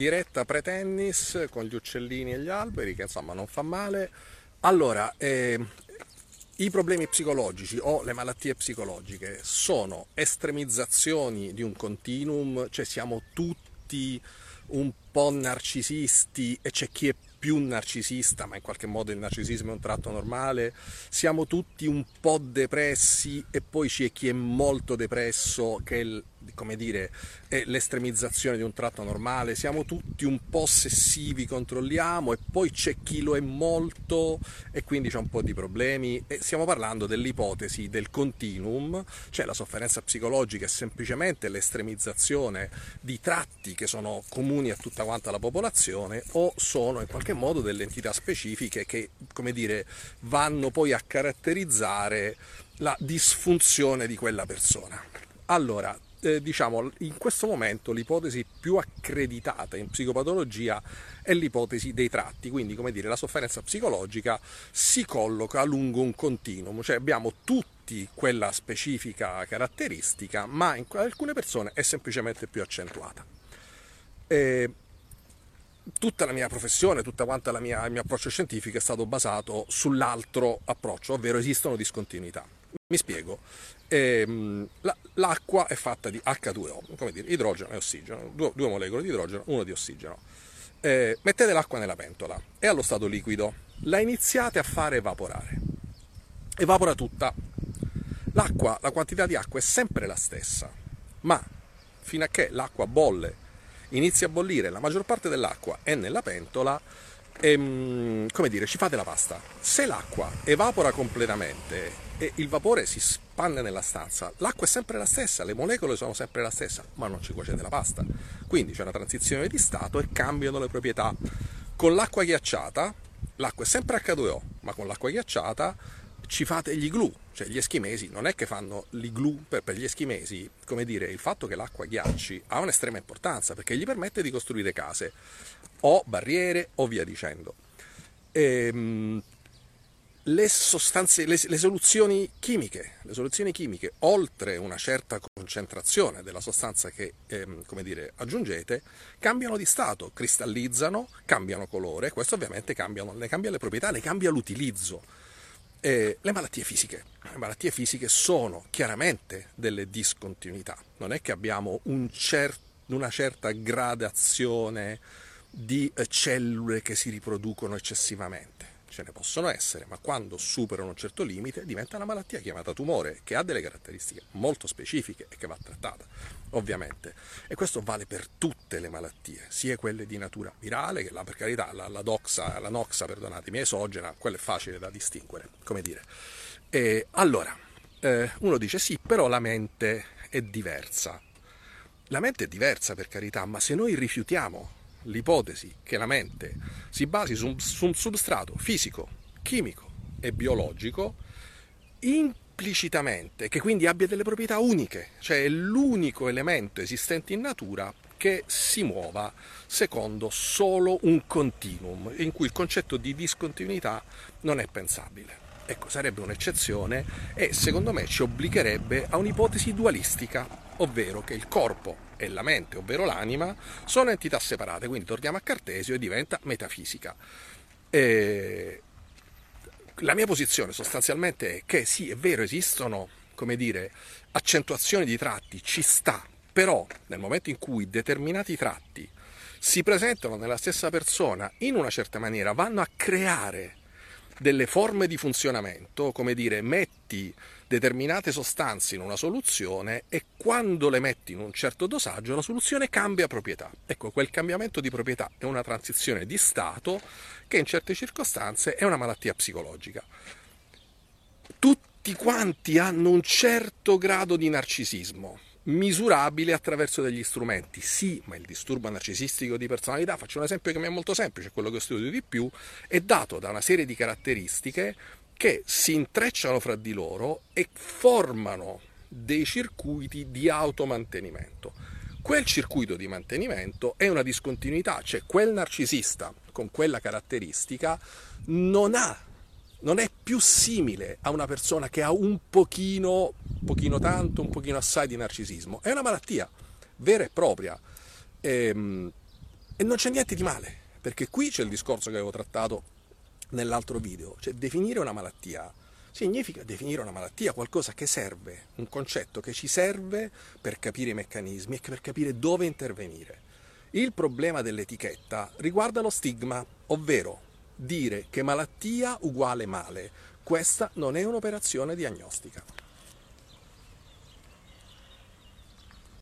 diretta pre-tennis con gli uccellini e gli alberi, che insomma non fa male. Allora, eh, i problemi psicologici o le malattie psicologiche sono estremizzazioni di un continuum, cioè siamo tutti un po' narcisisti e c'è chi è più narcisista, ma in qualche modo il narcisismo è un tratto normale, siamo tutti un po' depressi e poi c'è chi è molto depresso, che è, come dire, è l'estremizzazione di un tratto normale, siamo tutti un po' ossessivi, controlliamo e poi c'è chi lo è molto e quindi c'è un po' di problemi e stiamo parlando dell'ipotesi del continuum, cioè la sofferenza psicologica è semplicemente l'estremizzazione di tratti che sono comuni a tutta quanta la popolazione o sono in qualche modo delle entità specifiche che, come dire, vanno poi a caratterizzare la disfunzione di quella persona. Allora, eh, diciamo, in questo momento l'ipotesi più accreditata in psicopatologia è l'ipotesi dei tratti, quindi come dire, la sofferenza psicologica si colloca lungo un continuum, cioè abbiamo tutti quella specifica caratteristica, ma in alcune persone è semplicemente più accentuata. Eh, tutta la mia professione, tutta quanta la mia, il mio approccio scientifico è stato basato sull'altro approccio, ovvero esistono discontinuità. Mi spiego. Ehm, la, l'acqua è fatta di H2O, come dire, idrogeno e ossigeno, due, due molecole di idrogeno, uno di ossigeno. Eh, mettete l'acqua nella pentola, è allo stato liquido, la iniziate a fare evaporare. Evapora tutta. L'acqua, la quantità di acqua è sempre la stessa, ma fino a che l'acqua bolle inizia a bollire, la maggior parte dell'acqua è nella pentola, e, ehm, come dire, ci fate la pasta. Se l'acqua evapora completamente e il vapore si spanne nella stanza, l'acqua è sempre la stessa, le molecole sono sempre la stessa, ma non ci cuocete la pasta. Quindi c'è una transizione di stato e cambiano le proprietà. Con l'acqua ghiacciata, l'acqua è sempre H2O, ma con l'acqua ghiacciata ci fate gli glue, cioè gli eschimesi non è che fanno l'igloo per, per gli eschimesi, come dire, il fatto che l'acqua ghiacci ha un'estrema importanza perché gli permette di costruire case o barriere o via dicendo. Ehm, le sostanze, le, le, soluzioni chimiche, le soluzioni chimiche, oltre una certa concentrazione della sostanza che ehm, dire, aggiungete, cambiano di stato, cristallizzano, cambiano colore, questo ovviamente cambiano, ne cambia le proprietà, ne cambia l'utilizzo. Eh, le malattie fisiche. Le malattie fisiche sono chiaramente delle discontinuità, non è che abbiamo un cer- una certa gradazione di eh, cellule che si riproducono eccessivamente ce ne possono essere, ma quando superano un certo limite diventa una malattia chiamata tumore, che ha delle caratteristiche molto specifiche e che va trattata, ovviamente. E questo vale per tutte le malattie, sia quelle di natura virale, che la, per carità la, la, doxa, la noxa, perdonatemi, esogena, quella è facile da distinguere, come dire. E allora, eh, uno dice sì, però la mente è diversa. La mente è diversa per carità, ma se noi rifiutiamo l'ipotesi che la mente si basi su un, su un substrato fisico, chimico e biologico, implicitamente, che quindi abbia delle proprietà uniche, cioè è l'unico elemento esistente in natura che si muova secondo solo un continuum, in cui il concetto di discontinuità non è pensabile. Ecco, sarebbe un'eccezione e secondo me ci obbligherebbe a un'ipotesi dualistica, ovvero che il corpo e la mente, ovvero l'anima, sono entità separate, quindi torniamo a Cartesio e diventa metafisica. E la mia posizione sostanzialmente è che sì, è vero, esistono, come dire, accentuazioni di tratti, ci sta, però nel momento in cui determinati tratti si presentano nella stessa persona in una certa maniera, vanno a creare delle forme di funzionamento, come dire, metti determinate sostanze in una soluzione e quando le metti in un certo dosaggio la soluzione cambia proprietà. Ecco, quel cambiamento di proprietà è una transizione di stato che in certe circostanze è una malattia psicologica. Tutti quanti hanno un certo grado di narcisismo, misurabile attraverso degli strumenti. Sì, ma il disturbo narcisistico di personalità, faccio un esempio che mi è molto semplice, quello che studio di più, è dato da una serie di caratteristiche che si intrecciano fra di loro e formano dei circuiti di automantenimento. Quel circuito di mantenimento è una discontinuità, cioè quel narcisista con quella caratteristica non ha non è più simile a una persona che ha un pochino, un pochino tanto, un pochino assai di narcisismo. È una malattia vera e propria. E, ehm, E non c'è niente di male, perché qui c'è il discorso che avevo trattato nell'altro video, cioè definire una malattia significa definire una malattia, qualcosa che serve, un concetto che ci serve per capire i meccanismi e per capire dove intervenire. Il problema dell'etichetta riguarda lo stigma, ovvero dire che malattia uguale male. Questa non è un'operazione diagnostica.